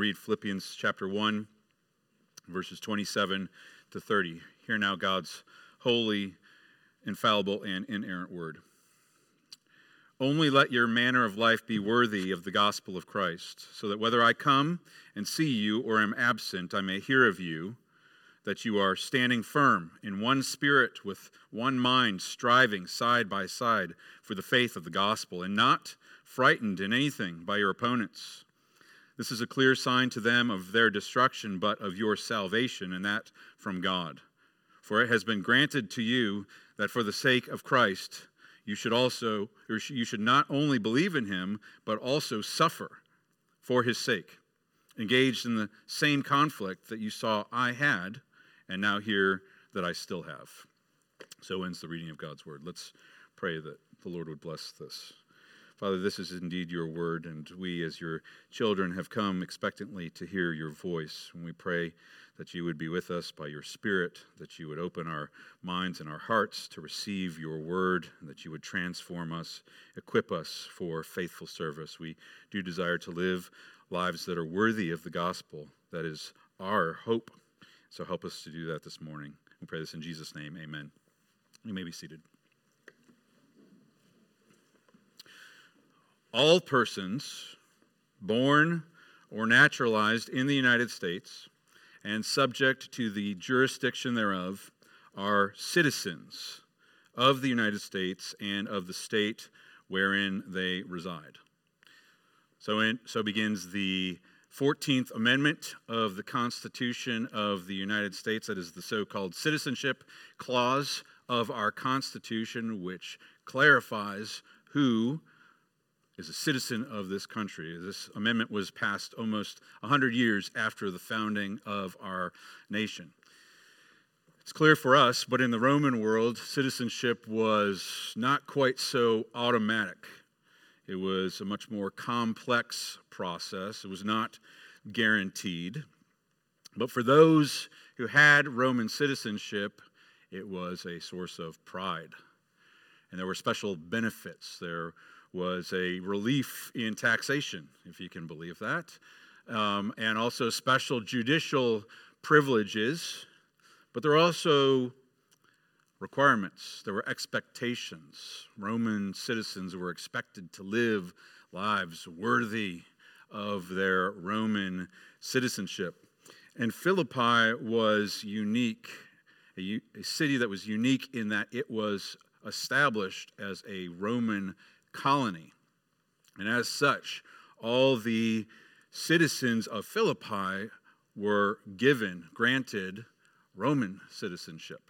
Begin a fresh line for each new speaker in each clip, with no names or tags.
read Philippians chapter 1, verses 27 to 30. Hear now God's holy, infallible, and inerrant word. Only let your manner of life be worthy of the gospel of Christ, so that whether I come and see you or am absent, I may hear of you that you are standing firm in one spirit, with one mind, striving side by side for the faith of the gospel, and not frightened in anything by your opponents. This is a clear sign to them of their destruction, but of your salvation, and that from God. For it has been granted to you that for the sake of Christ, you should also you should not only believe in him but also suffer for his sake engaged in the same conflict that you saw I had and now hear that I still have. So ends the reading of God's word. Let's pray that the Lord would bless this Father, this is indeed your word, and we, as your children, have come expectantly to hear your voice. And we pray that you would be with us by your Spirit, that you would open our minds and our hearts to receive your word, and that you would transform us, equip us for faithful service. We do desire to live lives that are worthy of the gospel. That is our hope. So help us to do that this morning. We pray this in Jesus' name. Amen. You may be seated. All persons born or naturalized in the United States and subject to the jurisdiction thereof are citizens of the United States and of the state wherein they reside. So, in, so begins the 14th Amendment of the Constitution of the United States. That is the so called Citizenship Clause of our Constitution, which clarifies who is a citizen of this country. This amendment was passed almost 100 years after the founding of our nation. It's clear for us, but in the Roman world, citizenship was not quite so automatic. It was a much more complex process. It was not guaranteed. But for those who had Roman citizenship, it was a source of pride. And there were special benefits. There was a relief in taxation, if you can believe that, um, and also special judicial privileges. But there are also requirements, there were expectations. Roman citizens were expected to live lives worthy of their Roman citizenship. And Philippi was unique, a, a, city that was unique in that it was established as a Roman colony. And as such, all the citizens of Philippi were given, granted Roman citizenship.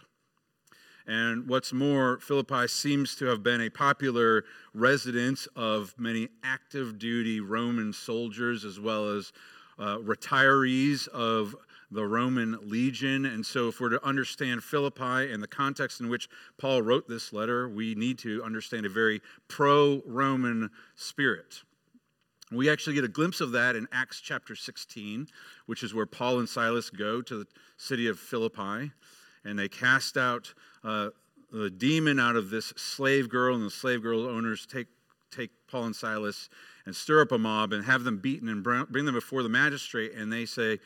And what's more, Philippi seems to have been a popular residence of many active duty Roman soldiers as well as uh, retirees of the Roman legion. And so, if we're to understand Philippi and the context in which Paul wrote this letter, we need to understand a very pro Roman spirit. We actually get a glimpse of that in Acts chapter 16, which is where Paul and Silas go to the city of Philippi, and they cast out uh, the demon out of this slave girl, and the slave girl owners take, take Paul and Silas and stir up a mob and have them beaten and bring them before the magistrate, and they say,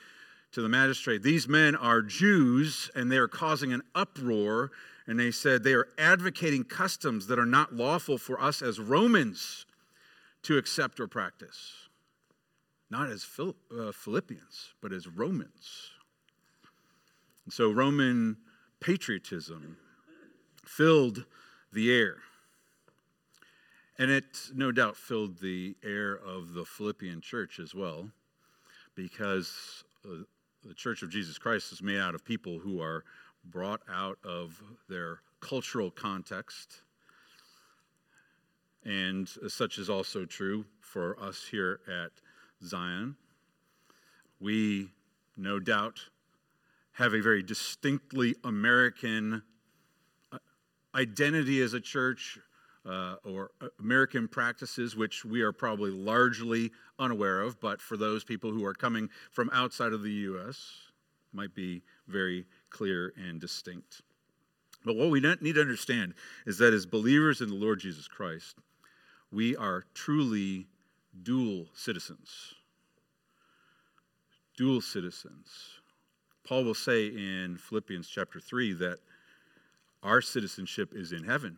to the magistrate, These men are Jews and they are causing an uproar. And they said, They are advocating customs that are not lawful for us as Romans to accept or practice. Not as uh, Philippians, but as Romans. And so Roman patriotism filled the air. And it no doubt filled the air of the Philippian church as well, because uh, the Church of Jesus Christ is made out of people who are brought out of their cultural context. And such is also true for us here at Zion. We, no doubt, have a very distinctly American uh, identity as a church uh, or uh, American practices, which we are probably largely unaware of, but for those people who are coming from outside of the U.S., might be very clear and distinct. But what we need to understand is that as believers in the Lord Jesus Christ, we are truly dual citizens. dual citizens. Paul will say in Philippians chapter 3 that our citizenship is in heaven.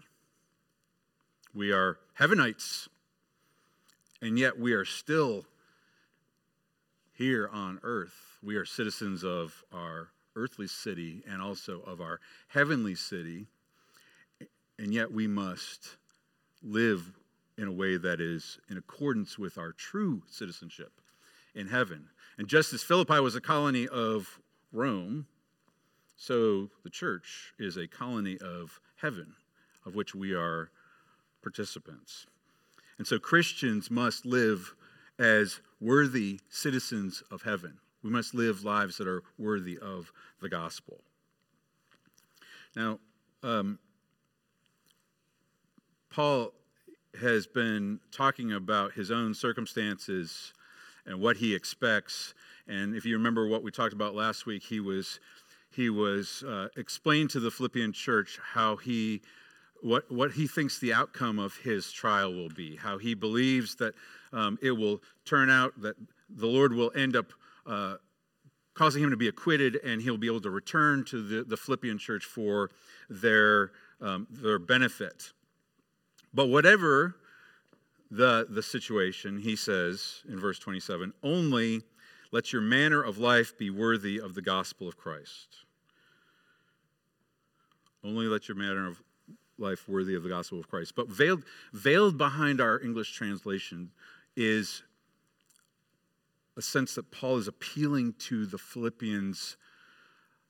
We are heavenites, and yet we are still here on earth. We are citizens of our earthly city and also of our heavenly city, and yet we must live in a way that is in accordance with our true citizenship in heaven. And just as Philippi was a colony of Rome, so the church is a colony of heaven, of which we are participants. And so Christians must live as worthy citizens of heaven. We must live lives that are worthy of the gospel. Now, um, Paul has been talking about his own circumstances and what he expects. And if you remember what we talked about last week, he was he was uh, explained to the Philippian church how he what what he thinks the outcome of his trial will be, how he believes that um, it will turn out that the Lord will end up. Uh, causing him to be acquitted, and he'll be able to return to the, the Philippian church for their, um, their benefit. But whatever the, the situation, he says in verse 27 only let your manner of life be worthy of the gospel of Christ. Only let your manner of life worthy of the gospel of Christ. But veiled, veiled behind our English translation is a sense that Paul is appealing to the Philippians'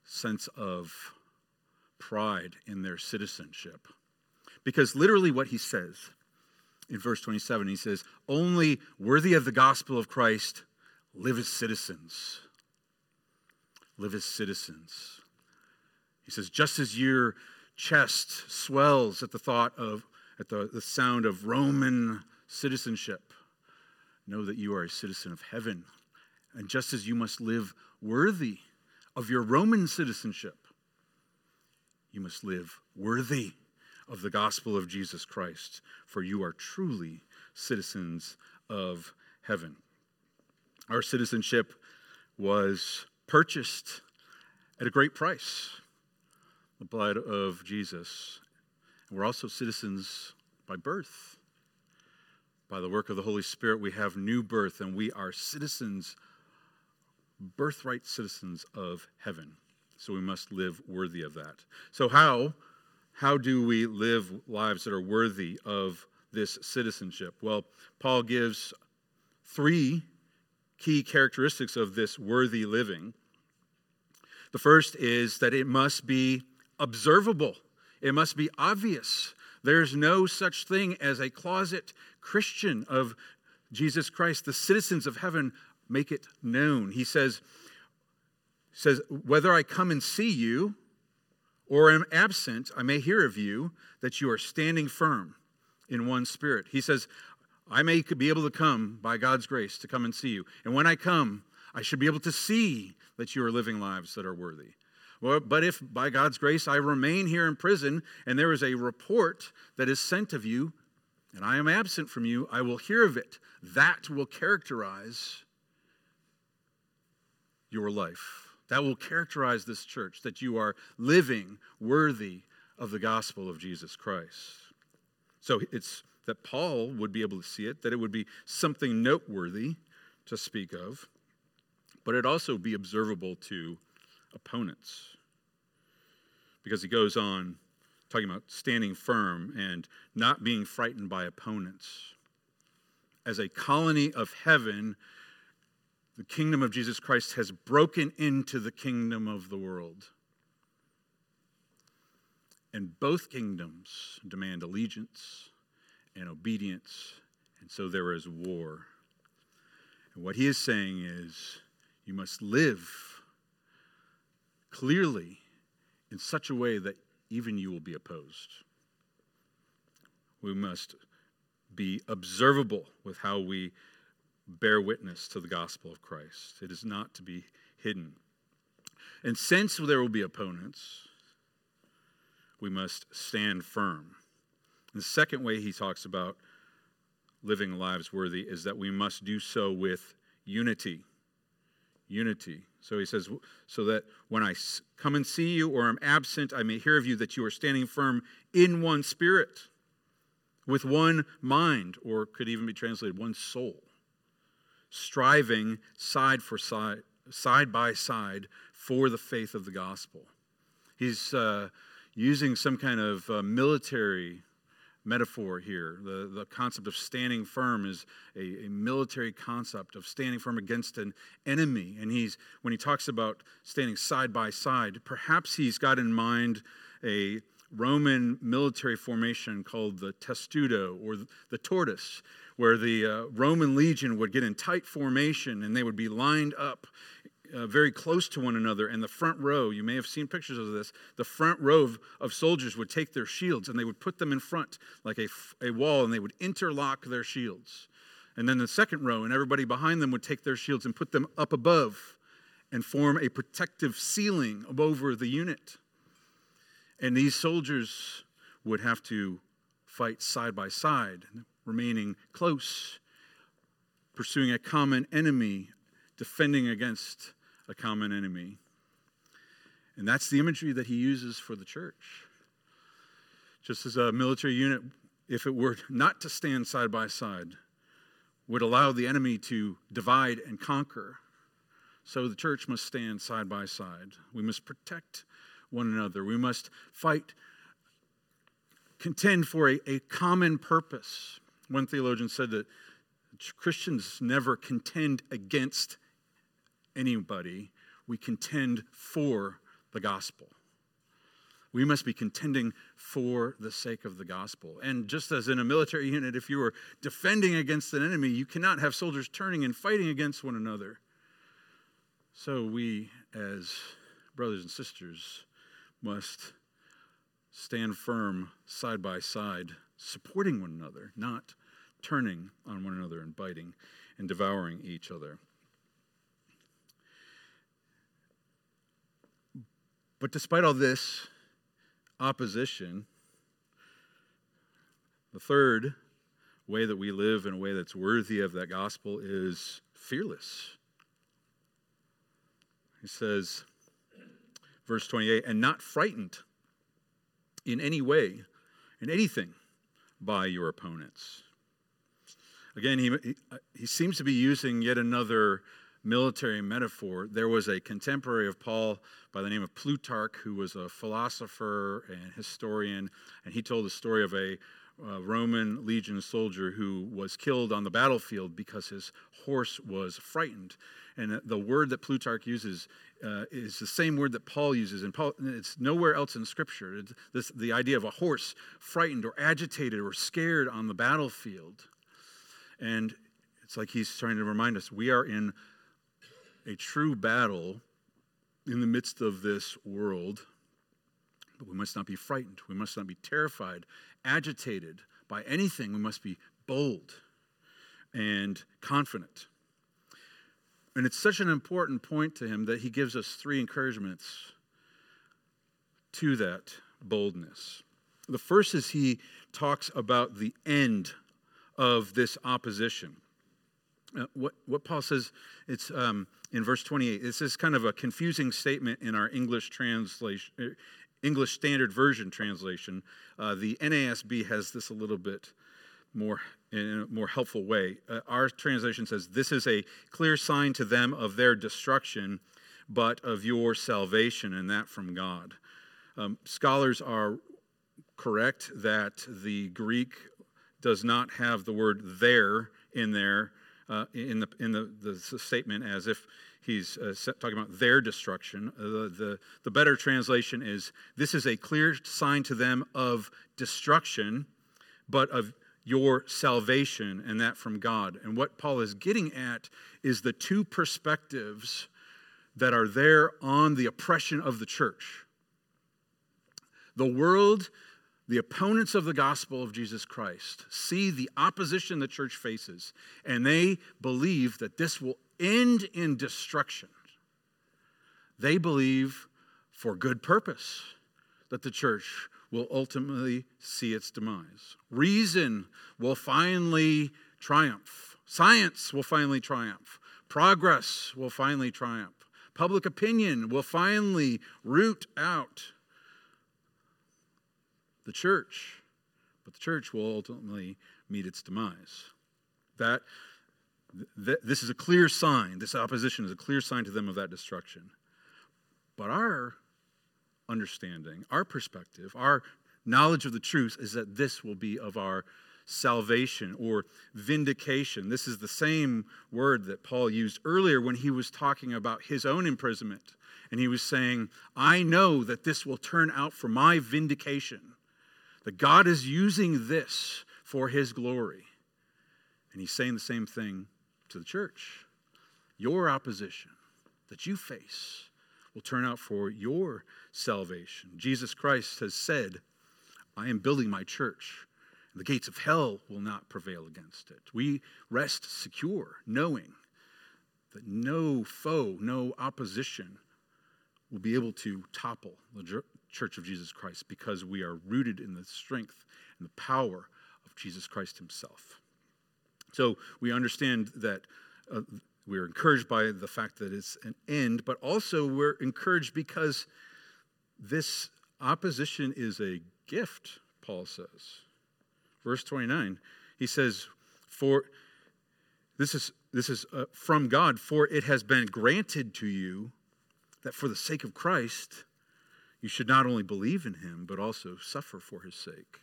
sense of pride in their citizenship. Because literally, what he says in verse 27, he says, Only worthy of the gospel of Christ live as citizens. Live as citizens. He says, just as your chest swells at the thought of, at the, the sound of Roman citizenship, know that you are a citizen of heaven. And just as you must live worthy of your Roman citizenship, you must live worthy of the gospel of Jesus Christ, for you are truly citizens of heaven. Our citizenship was purchased at a great price the blood of Jesus. we're also citizens by birth. By the work of the Holy Spirit, we have new birth, and we are citizens, birthright citizens of heaven. So we must live worthy of that. So, how how do we live lives that are worthy of this citizenship? Well, Paul gives three key characteristics of this worthy living. The first is that it must be observable, it must be obvious. There's no such thing as a closet Christian of Jesus Christ. The citizens of heaven make it known. He says, says, Whether I come and see you, or am absent, I may hear of you that you are standing firm in one spirit. He says, I may be able to come by God's grace to come and see you. And when I come, I should be able to see that you are living lives that are worthy. Well, but if by God's grace I remain here in prison and there is a report that is sent of you and I am absent from you, I will hear of it. That will characterize your life. That will characterize this church, that you are living worthy of the gospel of Jesus Christ. So it's that Paul would be able to see it, that it would be something noteworthy to speak of, but it also be observable to opponents. Because he goes on talking about standing firm and not being frightened by opponents. As a colony of heaven, the kingdom of Jesus Christ has broken into the kingdom of the world. And both kingdoms demand allegiance and obedience, and so there is war. And what he is saying is you must live clearly in such a way that even you will be opposed. We must be observable with how we bear witness to the gospel of Christ. It is not to be hidden. And since there will be opponents, we must stand firm. And the second way he talks about living lives worthy is that we must do so with unity. Unity. So he says, so that when I come and see you or I'm absent, I may hear of you that you are standing firm in one spirit, with one mind, or could even be translated one soul, striving side for side, side by side for the faith of the gospel. He's uh, using some kind of uh, military metaphor here. The, the concept of standing firm is a, a, military concept of standing firm against an enemy. And he's, when he talks about standing side by side, perhaps he's got in mind a Roman military formation called the testudo or the tortoise, where the uh, Roman legion would get in tight formation and they would be lined up uh, very close to one another. And the front row, you may have seen pictures of this, the front row of, of soldiers would take their shields and they would put them in front like a, a wall and they would interlock their shields. And then the second row, and everybody behind them would take their shields and put them up above and form a protective ceiling over the unit. And these soldiers would have to fight side by side, remaining close, pursuing a common enemy, defending against a common enemy. And that's the imagery that he uses for the church. Just as a military unit, if it were not to stand side by side, would allow the enemy to divide and conquer. So the church must stand side by side. We must protect one another. We must fight, contend for a, a common purpose. One theologian said that Christians never contend against anybody, we contend for the gospel. We must be contending for the sake of the gospel. And just as in a military unit, if you are defending against an enemy, you cannot have soldiers turning and fighting against one another. So we, as brothers and sisters, must stand firm side by side, supporting one another, not turning on one another and biting and devouring each other. But despite all this opposition, the third way that we live in a way that's worthy of that gospel is fearless. He says, verse 28, and not frightened in any way, in anything, by your opponents. Again, he, he, he seems to be using yet another military metaphor. There was a contemporary of Paul by the name of Plutarch who was a philosopher and historian, and he told the story of a uh, Roman legion soldier who was killed on the battlefield because his horse was frightened. And the word that Plutarch uses uh, is the same word that Paul uses, and Paul, it's nowhere else in Scripture. This, the idea of a horse frightened or agitated or scared on the battlefield. And it's like he's trying to remind us we are in a true battle in the midst of this world, but we must not be frightened. We must not be terrified, agitated by anything. We must be bold and confident. And it's such an important point to him that he gives us three encouragements to that boldness. The first is he talks about the end of this opposition. Uh, what, what Paul says, it's um, in verse 28. This is kind of a confusing statement in our English translation, uh, English Standard Version translation. Uh, the NASB has this a little bit more in a more helpful way. Uh, our translation says, "This is a clear sign to them of their destruction, but of your salvation, and that from God." Um, scholars are correct that the Greek does not have the word "there" in there uh, in, the, in the, the, statement as if he's uh, talking about their destruction. Uh, the, the, the better translation is this is a clear sign to them of destruction, but of your salvation, and that from God. And what Paul is getting at is the two perspectives that are there on the oppression of the church. The world the opponents of the gospel of Jesus Christ see the opposition the church faces, and they believe that this will end in destruction. They believe for good purpose that the church will ultimately see its demise. Reason will finally triumph, science will finally triumph. Progress will finally triumph. Public opinion will finally root out the church, but the church will ultimately meet its demise. That th- this is a clear sign. This opposition is a clear sign to them of that destruction. But our understanding, our perspective, our knowledge of the truth is that this will be of our salvation or vindication. This is the same word that Paul used earlier when he was talking about his own imprisonment. And he was saying, I know that this will turn out for my vindication, that God is using this for his glory. And he's saying the same thing to the church. Your opposition that you face will turn out for your salvation. Jesus Christ has said, I am building my church. And the gates of hell will not prevail against it. We rest secure, knowing that no foe, no opposition will be able to topple the church of Jesus Christ because we are rooted in the strength and the power of Jesus Christ himself. So we understand that uh, we're encouraged by the fact that it's an end, but also we're encouraged because this opposition is a gift, Paul says. Verse 29, he says, For this is, this is uh, from God, for it has been granted to you that for the sake of Christ, you should not only believe in him, but also suffer for his sake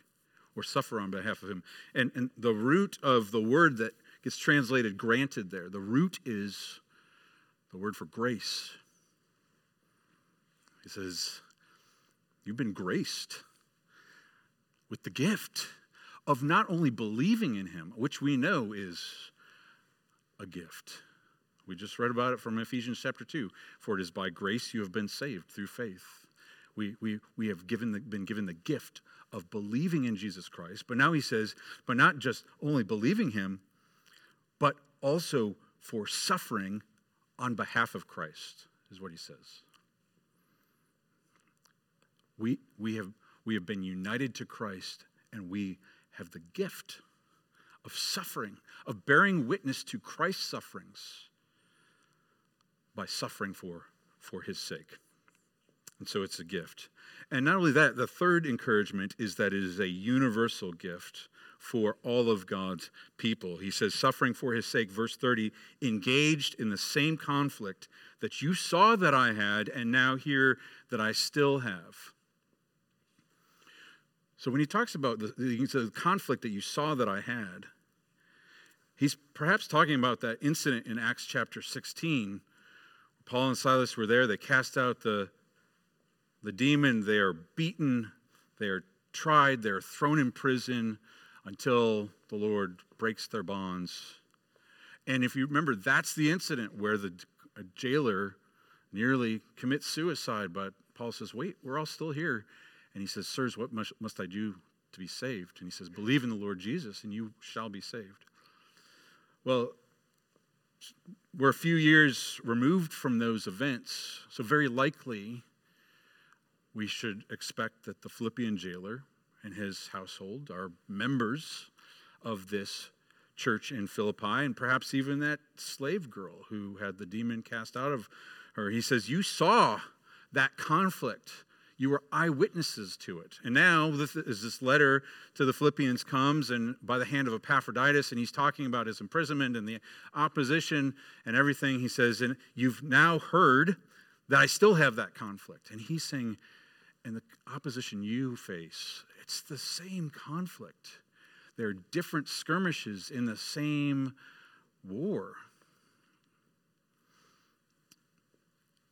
or suffer on behalf of him. And, and the root of the word that gets translated granted there, the root is the word for grace. He says, You've been graced with the gift of not only believing in him, which we know is a gift. We just read about it from Ephesians chapter 2. For it is by grace you have been saved through faith. We, we, we have given the, been given the gift of believing in Jesus Christ. But now he says, but not just only believing him, but also for suffering on behalf of Christ, is what he says. We, we, have, we have been united to Christ, and we have the gift of suffering, of bearing witness to Christ's sufferings by suffering for, for his sake. And so it's a gift. And not only that, the third encouragement is that it is a universal gift for all of God's people. He says, suffering for his sake, verse 30, engaged in the same conflict that you saw that I had and now hear that I still have. So when he talks about the, the conflict that you saw that I had, he's perhaps talking about that incident in Acts chapter 16. Paul and Silas were there. They cast out the, the demon. They are beaten. They are tried. They are thrown in prison until the Lord breaks their bonds. And if you remember, that's the incident where the jailer nearly commits suicide. But Paul says, Wait, we're all still here. And he says, Sirs, what must, must I do to be saved? And he says, Believe in the Lord Jesus, and you shall be saved. Well, we're a few years removed from those events, so very likely we should expect that the Philippian jailer and his household are members of this church in Philippi, and perhaps even that slave girl who had the demon cast out of her. He says, You saw that conflict. You were eyewitnesses to it. And now, this is this letter to the Philippians comes, and by the hand of Epaphroditus, and he's talking about his imprisonment and the opposition and everything. He says, And you've now heard that I still have that conflict. And he's saying, And the opposition you face, it's the same conflict. There are different skirmishes in the same war.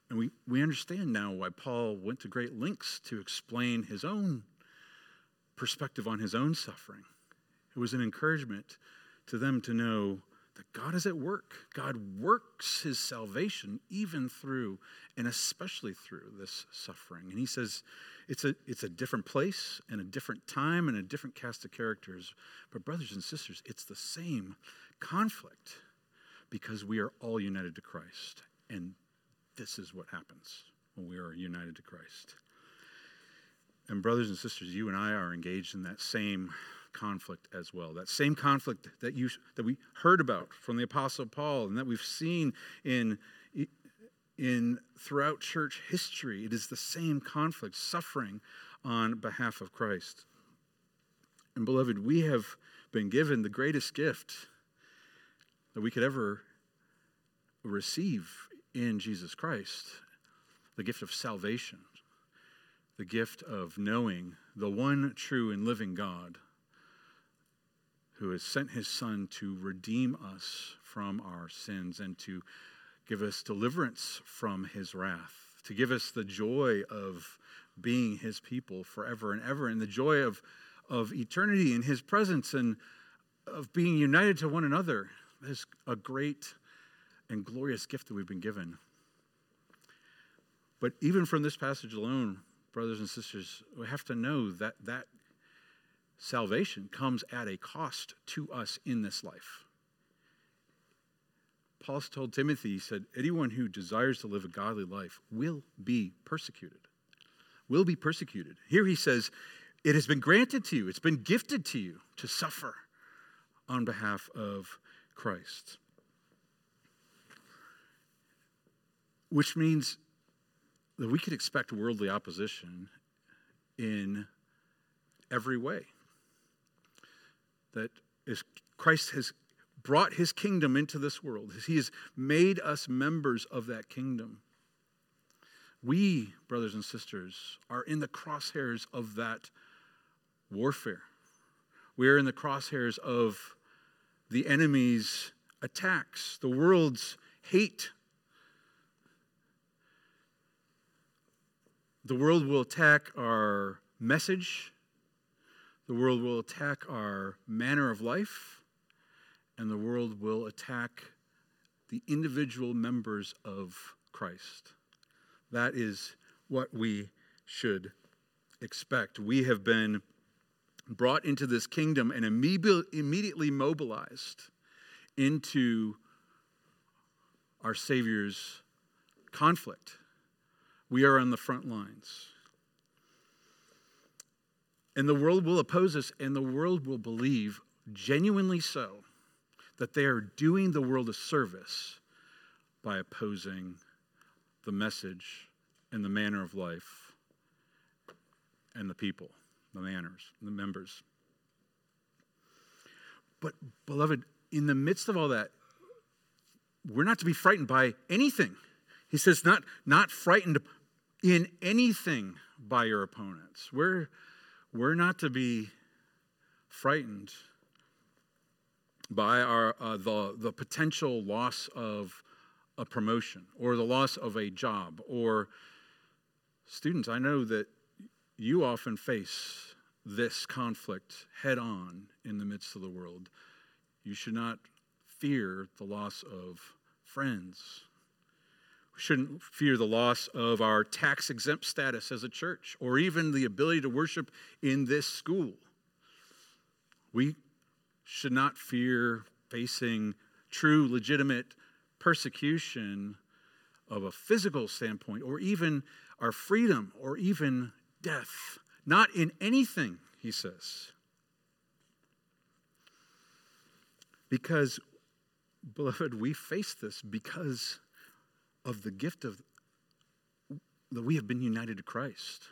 And we, we understand now why Paul went to great lengths to explain his own perspective on his own suffering. It was an encouragement to them to know that God is at work. God works his salvation even through and especially through this suffering. And he says it's a, it's a different place and a different time and a different cast of characters. But, brothers and sisters, it's the same conflict because we are all united to Christ. And this is what happens when we are united to Christ. And, brothers and sisters, you and I are engaged in that same conflict as well. That same conflict that you that we heard about from the apostle Paul and that we've seen in in throughout church history. It is the same conflict, suffering on behalf of Christ. And beloved, we have been given the greatest gift that we could ever receive in Jesus Christ the gift of salvation, the gift of knowing the one true and living God who has sent his Son to redeem us from our sins and to give us deliverance from his wrath, to give us the joy of being his people forever and ever, and the joy of, of eternity in his presence and of being united to one another. Is a great and glorious gift that we've been given. But even from this passage alone, brothers and sisters, we have to know that that salvation comes at a cost to us in this life. Paul told Timothy, he said, anyone who desires to live a godly life will be persecuted. Will be persecuted. Here he says, it has been granted to you, it's been gifted to you to suffer on behalf of Christ. Which means that we could expect worldly opposition in every way. That is, Christ has brought his kingdom into this world. He has made us members of that kingdom. We, brothers and sisters, are in the crosshairs of that warfare. We are in the crosshairs of the enemy's attacks, the world's hate. The world will attack our message. The world will attack our manner of life and the world will attack the individual members of Christ. That is what we should expect. We have been brought into this kingdom and immediately mobilized into our Savior's conflict. We are on the front lines. And the world will oppose us, and the world will believe, genuinely so, that they are doing the world a service by opposing the message and the manner of life and the people, the manners, the members. But, beloved, in the midst of all that, we're not to be frightened by anything. He says, not, not frightened in anything by your opponents. We're, we're not to be frightened by our, uh, the, the potential loss of a promotion or the loss of a job. Or students i know that you often face this conflict head on in the midst of the world. You should not fear the loss of friends shouldn't fear the loss of our tax exempt status as a church or even the ability to worship in this school we should not fear facing true, legitimate persecution of a physical standpoint, or even our freedom, or even death. Not in anything, he says. Because, beloved, we face this because of the gift of that we have been united to Christ.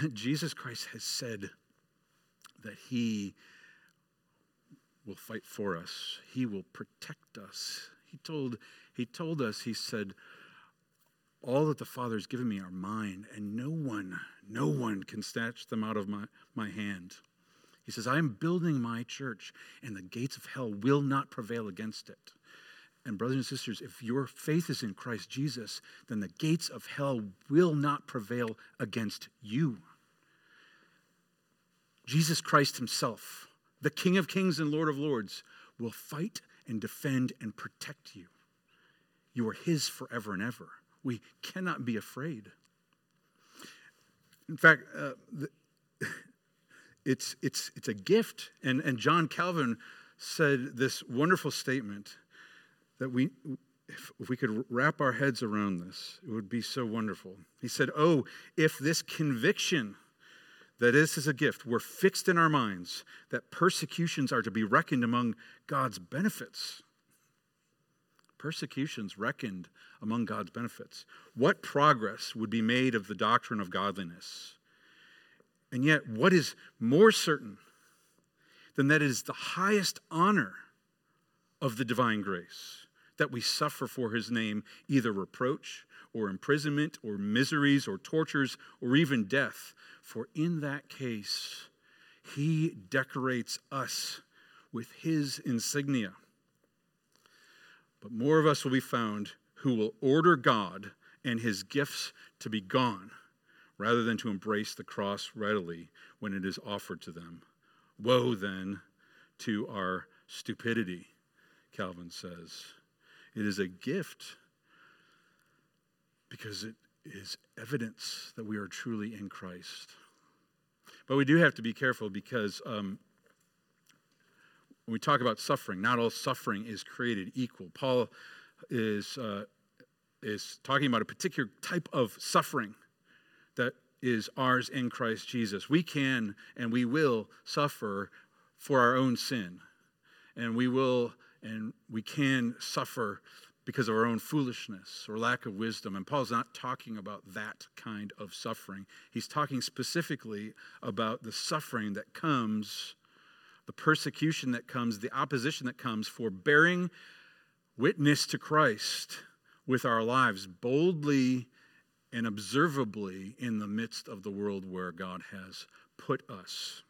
And Jesus Christ has said that he will fight for us. He will protect us. He told, he told us, he said, all that the Father has given me are mine, and no one, no one can snatch them out of my, my hand. He says, I am building my church, and the gates of hell will not prevail against it. And, brothers and sisters, if your faith is in Christ Jesus, then the gates of hell will not prevail against you. Jesus Christ Himself the King of Kings and Lord of Lords, will fight and defend and protect you. You are His forever and ever. We cannot be afraid. In fact, uh, the, it's, it's, it's a gift. And, and John Calvin said this wonderful statement that we, if, we could wrap our heads around this, it would be so wonderful. He said, Oh, if this conviction that this is a gift. We're fixed in our minds that persecutions are to be reckoned among God's benefits. Persecutions reckoned among God's benefits. What progress would be made of the doctrine of godliness? And yet, what is more certain than that it is the highest honor of the divine grace that we suffer for his name either reproach or imprisonment or miseries or tortures or even death. For in that case, he decorates us with his insignia. But more of us will be found who will order God and his gifts to be gone rather than to embrace the cross readily when it is offered to them. Woe then to our stupidity, Calvin says. It is a gift because it is evidence that we are truly in Christ. But we do have to be careful because um, when we talk about suffering, not all suffering is created equal. Paul is, uh, is talking about a particular type of suffering that is ours in Christ Jesus. We can and we will suffer for our own sin. And we will and we can suffer because of our own foolishness or lack of wisdom. And Paul's not talking about that kind of suffering. He's talking specifically about the suffering that comes, the persecution that comes, the opposition that comes for bearing witness to Christ with our lives boldly and observably in the midst of the world where God has put us.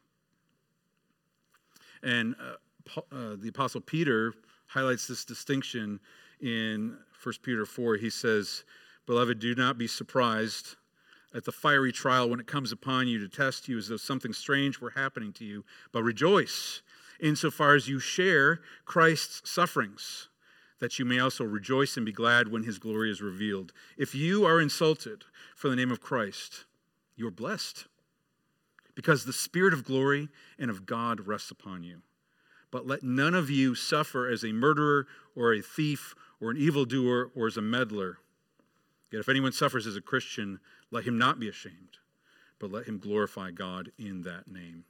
And uh, uh, the Apostle Peter highlights this distinction in 1 Peter 4, he says, Beloved, do not be surprised at the fiery trial when it comes upon you to test you as though something strange were happening to you, but rejoice insofar as you share Christ's sufferings, that you may also rejoice and be glad when his glory is revealed. If you are insulted for the name of Christ, you are blessed, because the Spirit of glory and of God rests upon you. But let none of you suffer as a murderer or a thief or an evildoer or as a meddler. Yet if anyone suffers as a Christian, let him not be ashamed, but let him glorify God in that name.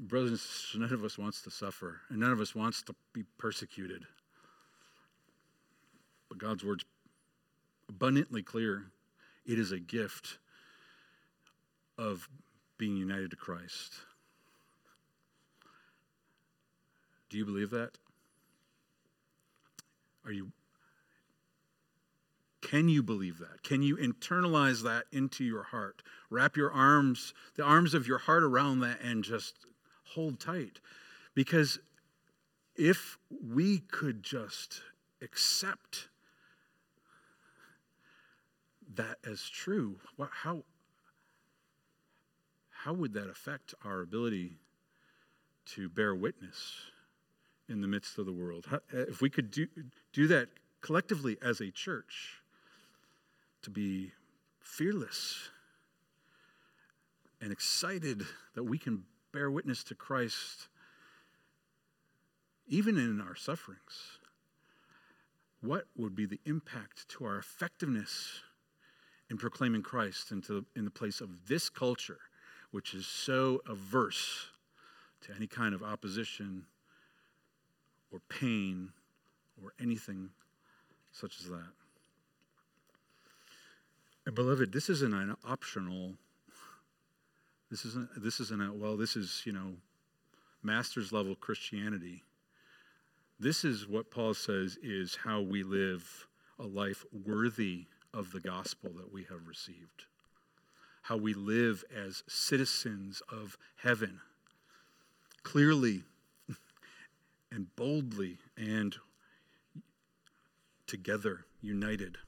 Brothers and sisters, none of us wants to suffer, and none of us wants to be persecuted. But God's word's abundantly clear. It is a gift of being united to Christ. Do you believe that? Are you can you believe that? Can you internalize that into your heart? Wrap your arms, the arms of your heart around that and just hold tight. Because if we could just accept that as true, how, how would that affect our ability to bear witness in the midst of the world. Uh, if we could do, do that collectively as a church, to be fearless and excited that we can bear witness to Christ even in our sufferings, what would be the impact to our effectiveness in proclaiming Christ into, in the place of this culture, which is so averse to any kind of opposition or pain or anything such as that. And beloved, this isn't an optional. This isn't. This isn't a well. This is you know, master's level Christianity. This is what Paul says is how we live a life worthy of the gospel that we have received. How we live as citizens of heaven. Clearly and boldly and together, united.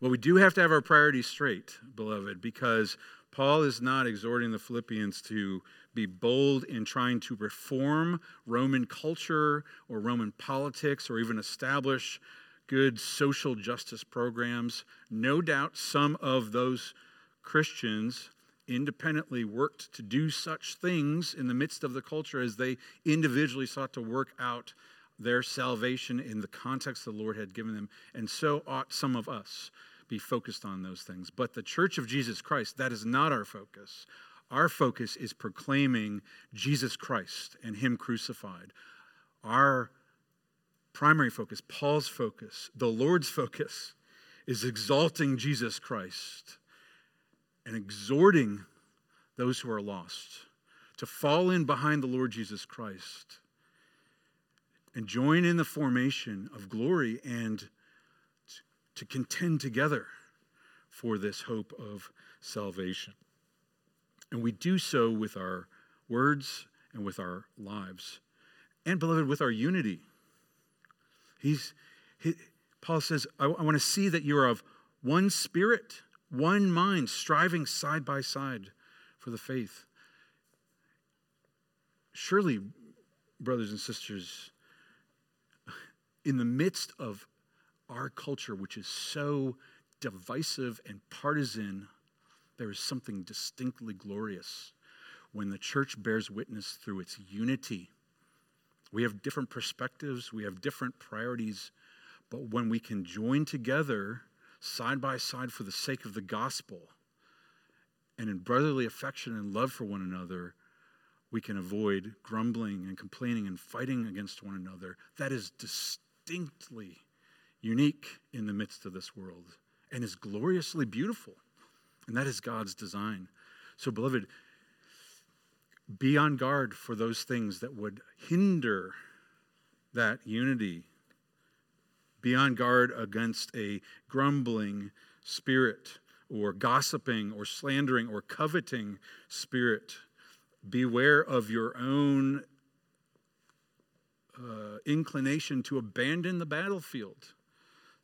Well, we do have to have our priorities straight, beloved, because Paul is not exhorting the Philippians to be bold in trying to reform Roman culture or Roman politics or even establish good social justice programs. No doubt some of those Christians independently worked to do such things in the midst of the culture as they individually sought to work out their salvation in the context the Lord had given them. And so ought some of us, be focused on those things. But the church of Jesus Christ, that is not our focus. Our focus is proclaiming Jesus Christ and Him crucified. Our primary focus, Paul's focus, the Lord's focus, is exalting Jesus Christ and exhorting those who are lost to fall in behind the Lord Jesus Christ and join in the formation of glory and to contend together for this hope of salvation. And we do so with our words and with our lives. And, beloved, with our unity. He's, he, Paul says, I, I want to see that you're of one spirit, one mind, striving side by side for the faith. Surely, brothers and sisters, in the midst of our culture, which is so divisive and partisan, there is something distinctly glorious when the church bears witness through its unity. We have different perspectives, we have different priorities, but when we can join together side by side for the sake of the gospel and in brotherly affection and love for one another, we can avoid grumbling and complaining and fighting against one another. That is distinctly unique in the midst of this world and is gloriously beautiful. And that is God's design. So, beloved, be on guard for those things that would hinder that unity. Be on guard against a grumbling spirit or gossiping or slandering or coveting spirit. Beware of your own uh, inclination to abandon the battlefield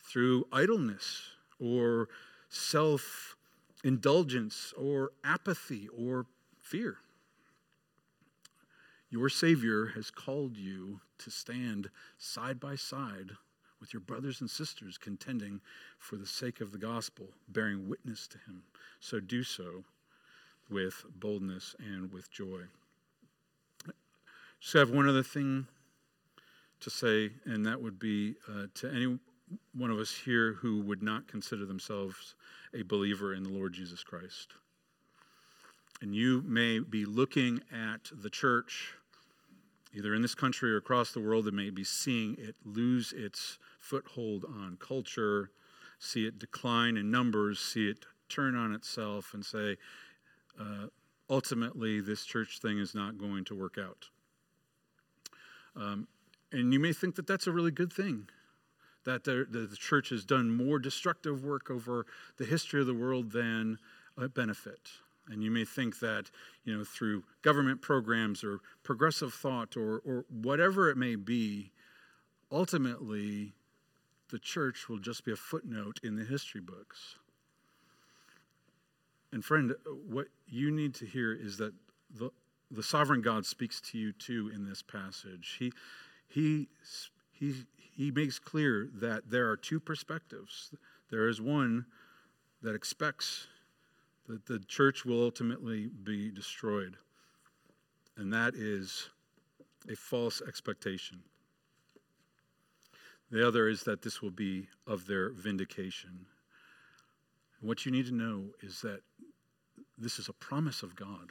through idleness or self indulgence or apathy or fear. Your Savior has called you to stand side by side with your brothers and sisters contending for the sake of the gospel, bearing witness to Him. So do so with boldness and with joy. I have one other thing to say, and that would be uh, to any one of us here who would not consider themselves a believer in the Lord Jesus Christ. And you may be looking at the church, either in this country or across the world, that may be seeing it lose its foothold on culture, see it decline in numbers, see it turn on itself, and say, uh, ultimately, this church thing is not going to work out. Um, and you may think that that's a really good thing that the, the church has done more destructive work over the history of the world than a benefit. And you may think that, you know, through government programs or progressive thought or, or whatever it may be, ultimately the church will just be a footnote in the history books. And friend, what you need to hear is that the, the sovereign God speaks to you too in this passage. He, he, he, he makes clear that there are two perspectives. There is one that expects that the church will ultimately be destroyed, and that is a false expectation. The other is that this will be of their vindication. What you need to know is that this is a promise of God.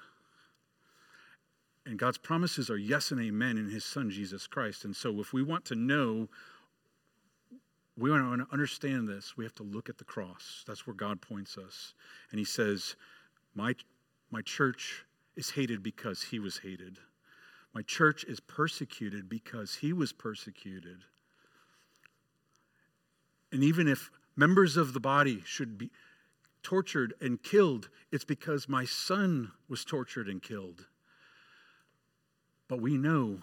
And God's promises are yes and amen in His Son, Jesus Christ. And so, if we want to know we want to understand this, we have to look at the cross. That's where God points us. And he says, My, my church is hated because he was hated. My church is persecuted because he was persecuted. And even if members of the body should be tortured and killed, it's because my son was tortured and killed. But we know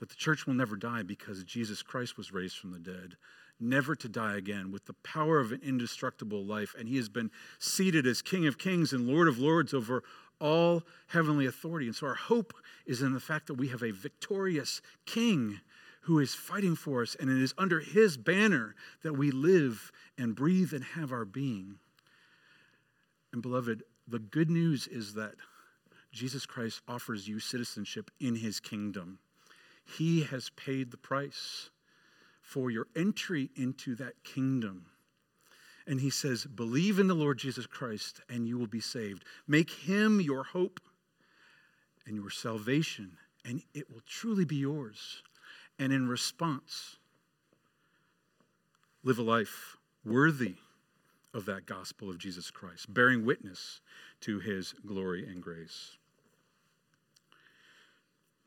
that the church will never die because Jesus Christ was raised from the dead never to die again, with the power of an indestructible life. And he has been seated as King of Kings and Lord of Lords over all heavenly authority. And so our hope is in the fact that we have a victorious King who is fighting for us, and it is under his banner that we live and breathe and have our being. And beloved, the good news is that Jesus Christ offers you citizenship in his kingdom. He has paid the price for your entry into that kingdom. And he says, Believe in the Lord Jesus Christ and you will be saved. Make him your hope and your salvation, and it will truly be yours. And in response, live a life worthy of that gospel of Jesus Christ, bearing witness to his glory and grace.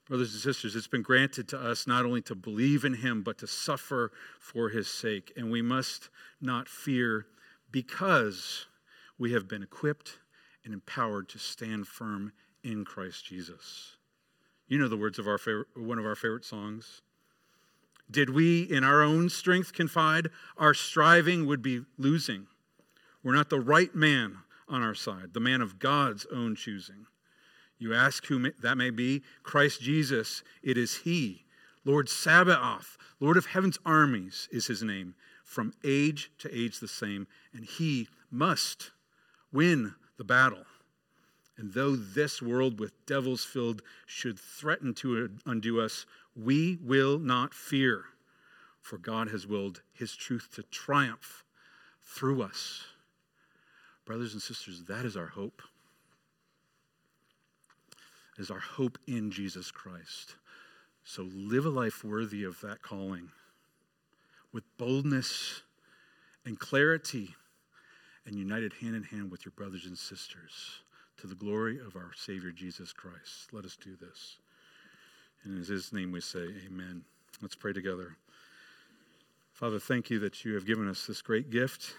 Brothers and sisters, it's been granted to us not only to believe in him, but to suffer for his sake. And we must not fear because we have been equipped and empowered to stand firm in Christ Jesus. You know the words of our favorite, one of our favorite songs. Did we in our own strength confide, our striving would be losing. We're not the right man on our side, the man of God's own choosing. You ask who that may be? Christ Jesus. It is He. Lord Sabaoth, Lord of heaven's armies is His name. From age to age the same. And He must win the battle. And though this world with devils filled should threaten to undo us, we will not fear, for God has willed His truth to triumph through us. Brothers and sisters, that is our hope is our hope in Jesus Christ. So live a life worthy of that calling with boldness and clarity and united hand in hand with your brothers and sisters to the glory of our Savior Jesus Christ. Let us do this. And in His name we say, Amen. Let's pray together. Father, thank you that you have given us this great gift.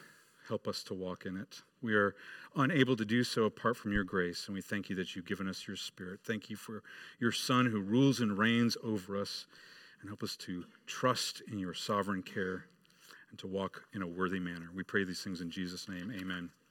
Help us to walk in it. We are unable to do so apart from your grace, and we thank you that you've given us your Spirit. Thank you for your Son who rules and reigns over us, and help us to trust in your sovereign care and to walk in a worthy manner. We pray these things in Jesus' name. Amen.